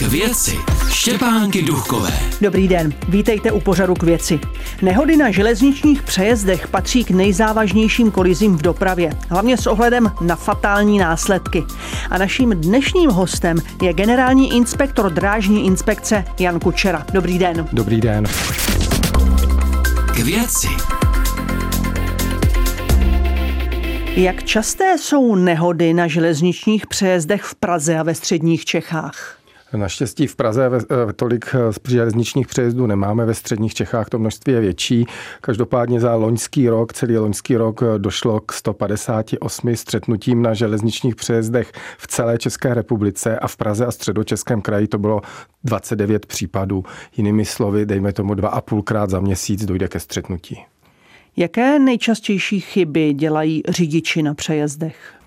K věci Štěpánky Duchové. Dobrý den, vítejte u pořadu k věci. Nehody na železničních přejezdech patří k nejzávažnějším kolizím v dopravě, hlavně s ohledem na fatální následky. A naším dnešním hostem je generální inspektor drážní inspekce Jan Kučera. Dobrý den. Dobrý den. K věci Jak časté jsou nehody na železničních přejezdech v Praze a ve středních Čechách? Naštěstí v Praze eh, tolik eh, železničních přejezdů nemáme, ve středních Čechách to množství je větší. Každopádně za loňský rok, celý loňský rok eh, došlo k 158 střetnutím na železničních přejezdech v celé České republice a v Praze a středočeském kraji to bylo 29 případů. Jinými slovy, dejme tomu dva a půlkrát za měsíc dojde ke střetnutí. Jaké nejčastější chyby dělají řidiči na přejezdech?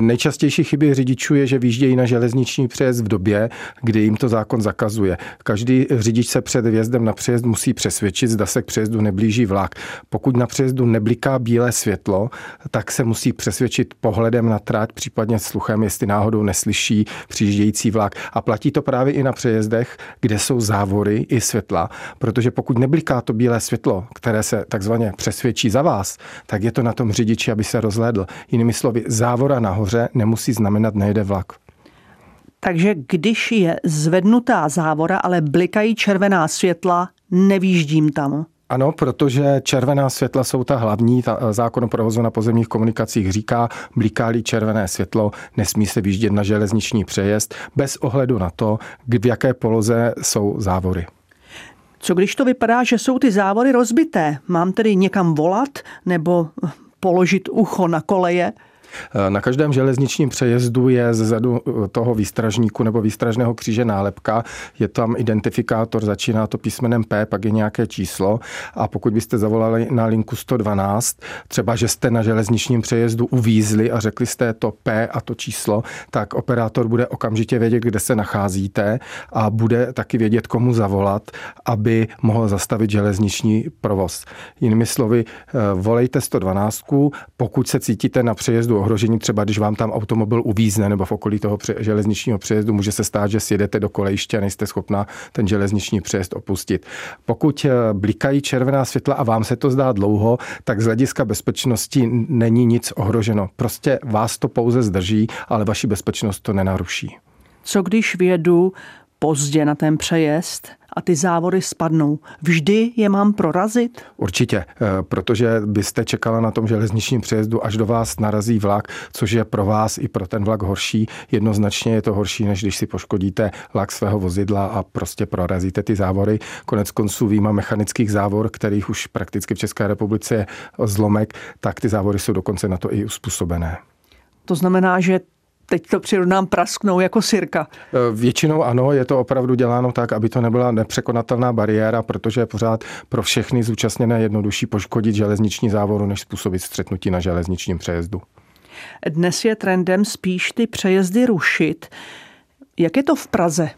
Nejčastější chyby řidičů je, že výjíždějí na železniční přejezd v době, kdy jim to zákon zakazuje. Každý řidič se před vjezdem na přejezd musí přesvědčit, zda se k přejezdu neblíží vlak. Pokud na přejezdu nebliká bílé světlo, tak se musí přesvědčit pohledem na trať, případně sluchem, jestli náhodou neslyší přijíždějící vlak. A platí to právě i na přejezdech, kde jsou závory i světla, protože pokud nebliká to bílé světlo, které se takzvaně přesvědčí za vás, tak je to na tom řidiči, aby se rozhlédl. Jinými slovy, závora temperatura nahoře nemusí znamenat nejde vlak. Takže když je zvednutá závora, ale blikají červená světla, nevýjíždím tam. Ano, protože červená světla jsou ta hlavní. Ta eh, zákon o provozu na pozemních komunikacích říká, bliká červené světlo, nesmí se výjíždět na železniční přejezd bez ohledu na to, v jaké poloze jsou závory. Co když to vypadá, že jsou ty závory rozbité? Mám tedy někam volat nebo položit ucho na koleje? Eh, na každém železničním přejezdu je zezadu eh, toho výstražníku nebo výstražného kříže nálepka. Je tam identifikátor, začíná to písmenem P, pak je nějaké číslo. A pokud byste zavolali na linku 112, třeba, že jste na železničním přejezdu uvízli a řekli jste to P a to číslo, tak operátor bude okamžitě vědět, kde se nacházíte a bude taky vědět, komu zavolat, aby mohl zastavit železniční provoz. Jinými slovy, eh, volejte 112, pokud se cítíte na přejezdu ohrožení, třeba když vám tam automobil uvízne nebo v okolí toho železničního přejezdu, může se stát, že sjedete do kolejiště a nejste schopna ten železniční přejezd opustit. Pokud eh, blikají červená světla a vám se to zdá dlouho, tak z hlediska bezpečnosti není nic ohroženo. Prostě vás to pouze zdrží, ale vaši bezpečnost to nenaruší. Co když vědu pozdě na ten přejezd a ty závory spadnou. Vždy je mám prorazit? Určitě, eh, protože byste čekala na tom železničním přejezdu, až do vás narazí vlak, což je pro vás i pro ten vlak horší. Jednoznačně je to horší, než když si poškodíte vlak svého vozidla a prostě prorazíte ty závory. Konec konců výjima mechanických závor, kterých už prakticky v České republice je zlomek, tak ty závory jsou dokonce na to i uspůsobené. To znamená, že teď to přirovnám prasknou jako sirka. E, většinou ano, je to opravdu děláno tak, aby to nebyla nepřekonatelná bariéra, protože je pořád pro všechny zúčastněné jednodušší poškodit železniční závoru, než způsobit střetnutí na železničním přejezdu. Dnes je trendem spíš ty přejezdy rušit. Jak je to v Praze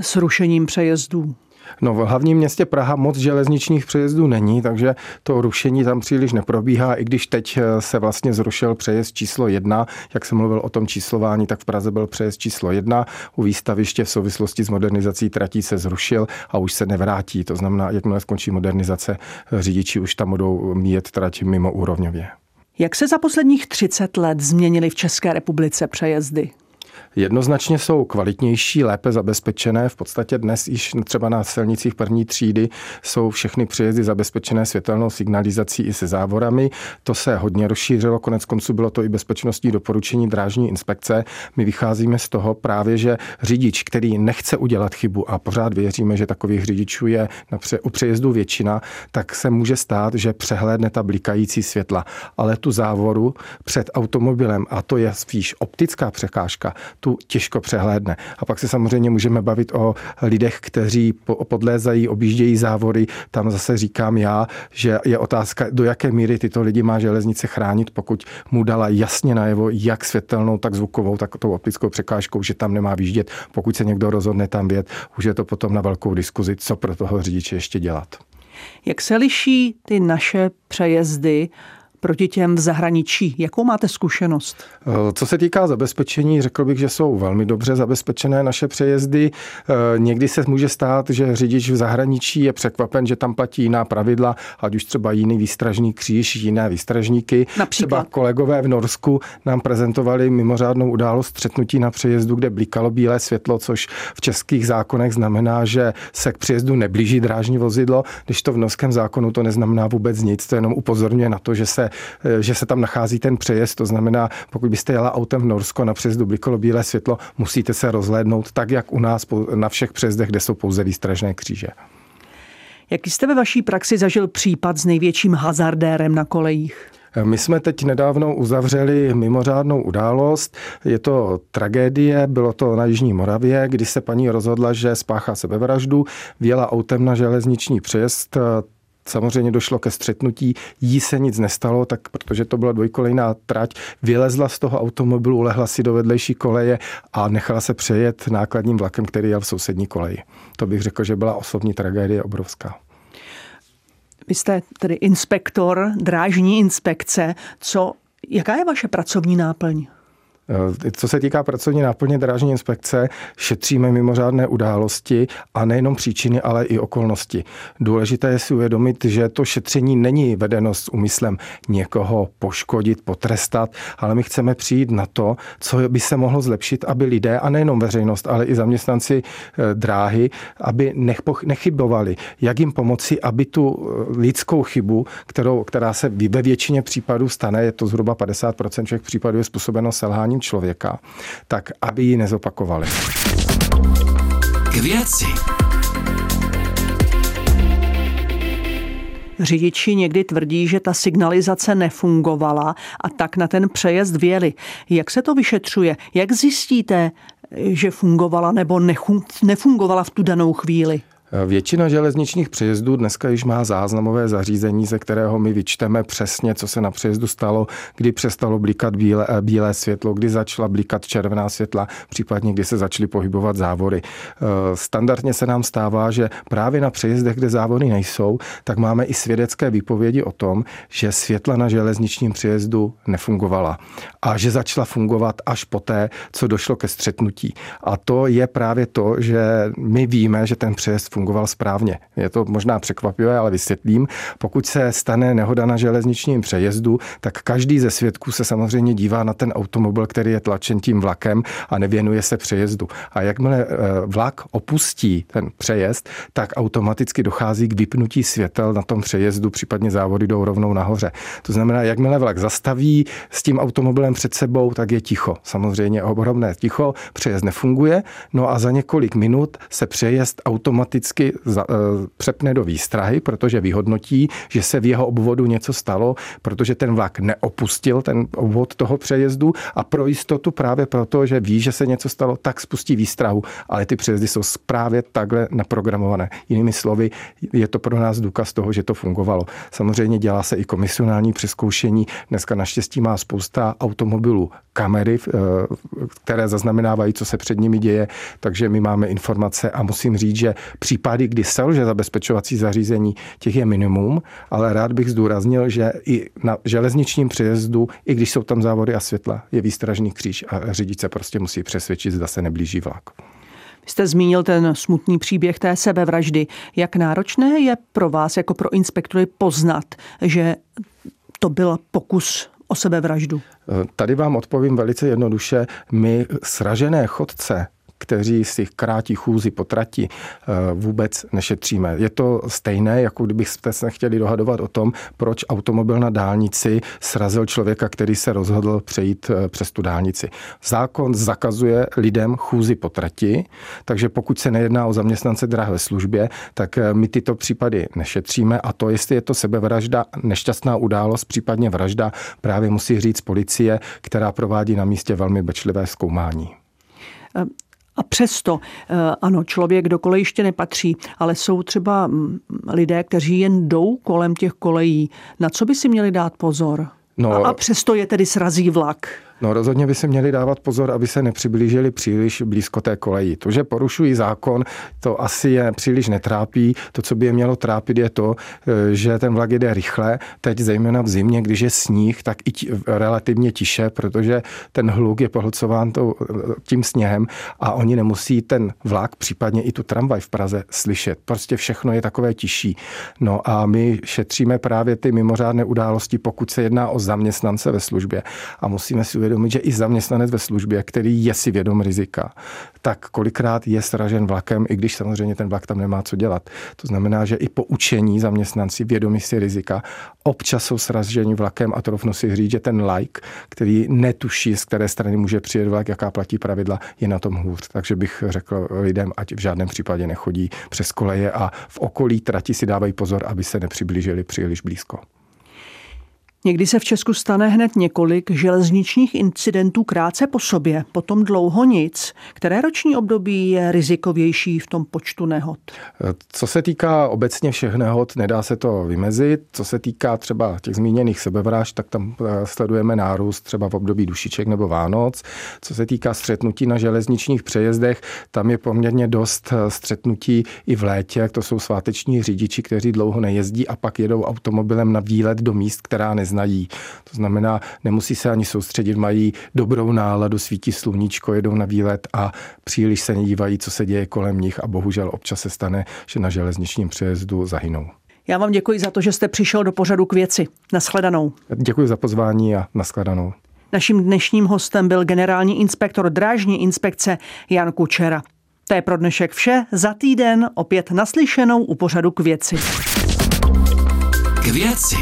s rušením přejezdů? No v hlavním městě Praha moc železničních přejezdů není, takže to rušení tam příliš neprobíhá, i když teď eh, se vlastně zrušil přejezd číslo jedna, jak jsem mluvil o tom číslování, tak v Praze byl přejezd číslo jedna, u výstaviště v souvislosti s modernizací tratí se zrušil a už se nevrátí. To znamená, jakmile skončí modernizace, eh, řidiči už tam budou mít trať mimo úrovňově. Jak se za posledních 30 let změnily v České republice přejezdy? Jednoznačně jsou kvalitnější, lépe zabezpečené. V podstatě dnes již třeba na silnicích první třídy jsou všechny přejezdy zabezpečené světelnou signalizací i se závorami. To se hodně rozšířilo, konec konců bylo to i bezpečnostní doporučení drážní inspekce. My vycházíme z toho právě, že řidič, který nechce udělat chybu a pořád věříme, že takových řidičů je u přejezdu většina, tak se může stát, že přehlédne ta blikající světla. Ale tu závoru před automobilem, a to je spíš optická překážka, tu těžko přehlédne. A pak se samozřejmě můžeme bavit o lidech, kteří podlézají, objíždějí závory. Tam zase říkám já, že je otázka, do jaké míry tyto lidi má železnice chránit, pokud mu dala jasně najevo, jak světelnou, tak zvukovou, tak tou optickou překážkou, že tam nemá výjíždět. Pokud se někdo rozhodne tam vět, už je to potom na velkou diskuzi, co pro toho řidiče ještě dělat. Jak se liší ty naše přejezdy proti těm v zahraničí. Jakou máte zkušenost? Eh, co se týká zabezpečení, řekl bych, že jsou velmi dobře zabezpečené naše přejezdy. Eh, někdy se může stát, že řidič v zahraničí je překvapen, že tam platí jiná pravidla, ať už třeba jiný výstražní kříž, jiné výstražníky. Například? Třeba kolegové v Norsku nám prezentovali mimořádnou událost střetnutí na přejezdu, kde blikalo bílé světlo, což v českých zákonech znamená, že se k přejezdu neblíží drážní vozidlo, když to v norském zákonu to neznamená vůbec nic, to jenom upozorňuje na to, že se, že se tam nachází ten přejezd. To znamená, pokud byste jela autem v Norsku na přejezdu blikalo bílé světlo, musíte se rozhlédnout tak, jak u nás na všech přejezdech, kde jsou pouze výstražné kříže. Jaký jste ve vaší praxi zažil případ s největším hazardérem na kolejích? My jsme teď nedávno uzavřeli mimořádnou událost. Je to tragédie, bylo to na Jižní Moravě, kdy se paní rozhodla, že spáchá sebevraždu, vjela autem na železniční přejezd, Samozřejmě došlo ke střetnutí, jí se nic nestalo, tak protože to byla dvojkolejná trať, vylezla z toho automobilu, lehla si do vedlejší koleje a nechala se přejet nákladním vlakem, který jel v sousední koleji. To bych řekl, že byla osobní tragédie obrovská. Vy jste tedy inspektor drážní inspekce. Co, jaká je vaše pracovní náplň? Eh, co se týká pracovní náplně drážní inspekce, šetříme mimořádné události a nejenom příčiny, ale i okolnosti. Důležité je si uvědomit, že to šetření není vedeno s úmyslem někoho poškodit, potrestat, ale my chceme přijít na to, co by se mohlo zlepšit, aby lidé, a nejenom veřejnost, ale i zaměstnanci eh, dráhy, aby nechybovali. Jak jim pomoci, aby tu eh, lidskou chybu, kterou, která se ve většině případů stane, je to zhruba 50% všech případů je způsobeno selháním chováním člověka, tak aby ji nezopakovali. K věci. Řidiči někdy tvrdí, že ta signalizace nefungovala a tak na ten přejezd věli. Jak se to vyšetřuje? Jak zjistíte, že fungovala nebo nefungovala v tu danou chvíli? Většina železničních přejezdů dneska již má záznamové zařízení, ze kterého my vyčteme přesně, co se na přejezdu stalo, kdy přestalo blikat bílé, bílé světlo, kdy začala blikat červená světla, případně kdy se začaly pohybovat závory. Eh, standardně se nám stává, že právě na přejezdech, kde závory nejsou, tak máme i svědecké výpovědi o tom, že světla na železničním přejezdu nefungovala a že začala fungovat až poté, co došlo ke střetnutí. A to je právě to, že my víme, že ten přejezd fungoval správně. Je to možná překvapivé, ale vysvětlím. Pokud se stane nehoda na železničním přejezdu, tak každý ze svědků se samozřejmě dívá na ten automobil, který je tlačen tím vlakem a nevěnuje se přejezdu. A jakmile eh, vlak opustí ten přejezd, tak automaticky dochází k vypnutí světel na tom přejezdu, případně závody jdou rovnou nahoře. To znamená, jakmile vlak zastaví s tím automobilem před sebou, tak je ticho. Samozřejmě ohromné ticho, přejezd nefunguje, no a za několik minut se přejezd automaticky vždycky za, e, přepne do výstrahy, protože vyhodnotí, že se v jeho obvodu něco stalo, protože ten vlak neopustil ten obvod toho přejezdu a pro jistotu právě proto, že ví, že se něco stalo, tak spustí výstrahu. Ale ty přejezdy jsou právě takhle naprogramované. Jinými slovy, je to pro nás důkaz toho, že to fungovalo. Samozřejmě dělá se i komisionální přeskoušení. Dneska naštěstí má spousta automobilů kamery, e, které zaznamenávají, co se před nimi děje, takže my máme informace a musím říct, že případy, kdy selže zabezpečovací zařízení, těch je minimum, ale rád bych zdůraznil, že i na železničním přejezdu, i když jsou tam závody a světla, je výstražný kříž a řidič se prostě musí přesvědčit, zda se neblíží vlak. Jste zmínil ten smutný příběh té sebevraždy. Jak náročné je pro vás jako pro inspektory poznat, že to byl pokus o sebevraždu? Tady vám odpovím velice jednoduše. My sražené chodce kteří si krátí chůzi po trati, eh, vůbec nešetříme. Je to stejné, jako kdybyste se chtěli dohadovat o tom, proč automobil na dálnici srazil člověka, který se rozhodl přejít eh, přes tu dálnici. Zákon zakazuje lidem chůzi po trati, takže pokud se nejedná o zaměstnance drahé službě, tak eh, my tyto případy nešetříme a to, jestli je to sebevražda, nešťastná událost, případně vražda, právě musí říct policie, která provádí na místě velmi pečlivé zkoumání. A přesto, eh, ano, člověk do kolejiště nepatří, ale jsou třeba mm, lidé, kteří jen jdou kolem těch kolejí. Na co by si měli dát pozor? No, a přesto je tedy srazí vlak. No rozhodně by se měli dávat pozor, aby se nepřiblížili příliš blízko té koleji. To, že porušují zákon, to asi je příliš netrápí. To, co by je mělo trápit, je to, eh, že ten vlak jede rychle. Teď zejména v zimě, když je sníh, tak i tí, relativně tiše, protože ten hluk je pohlcován tím sněhem a oni nemusí ten vlak, případně i tu tramvaj v Praze slyšet. Prostě všechno je takové tiší. No a my šetříme právě ty mimořádné události, pokud se jedná o zaměstnance ve službě. A musíme si uvědomit, že i zaměstnanec ve službě, který je si vědom rizika, tak kolikrát je sražen vlakem, i když samozřejmě ten vlak tam nemá co dělat. To znamená, že i po učení zaměstnanci vědomí si rizika občas jsou sraženi vlakem a to si říct, že ten like, který netuší, z které strany může přijet vlak, jaká platí pravidla, je na tom hůř. Takže bych řekl lidem, ať v žádném případě nechodí přes koleje a v okolí trati si dávají pozor, aby se nepřiblížili příliš blízko. Někdy se v Česku stane hned několik železničních incidentů krátce po sobě, potom dlouho nic. Které roční období je rizikovější v tom počtu nehod? Co se týká obecně všech nehod, nedá se to vymezit. Co se týká třeba těch zmíněných sebevražd, tak tam eh, sledujeme nárůst třeba v období dušiček nebo Vánoc. Co se týká střetnutí na železničních přejezdech, tam je poměrně dost eh, střetnutí i v létě. To jsou sváteční řidiči, kteří dlouho nejezdí a pak jedou automobilem na výlet do míst, která neznají znají. To znamená, nemusí se ani soustředit, mají dobrou náladu, svítí sluníčko, jedou na výlet a příliš se nedívají, co se děje kolem nich a bohužel občas se stane, že na železničním přejezdu zahynou. Já vám děkuji za to, že jste přišel do pořadu k věci. Naschledanou. Děkuji za pozvání a naschledanou. Naším dnešním hostem byl generální inspektor drážní inspekce Jan Kučera. To je pro dnešek vše. Za týden opět naslyšenou u pořadu k věci. K věci.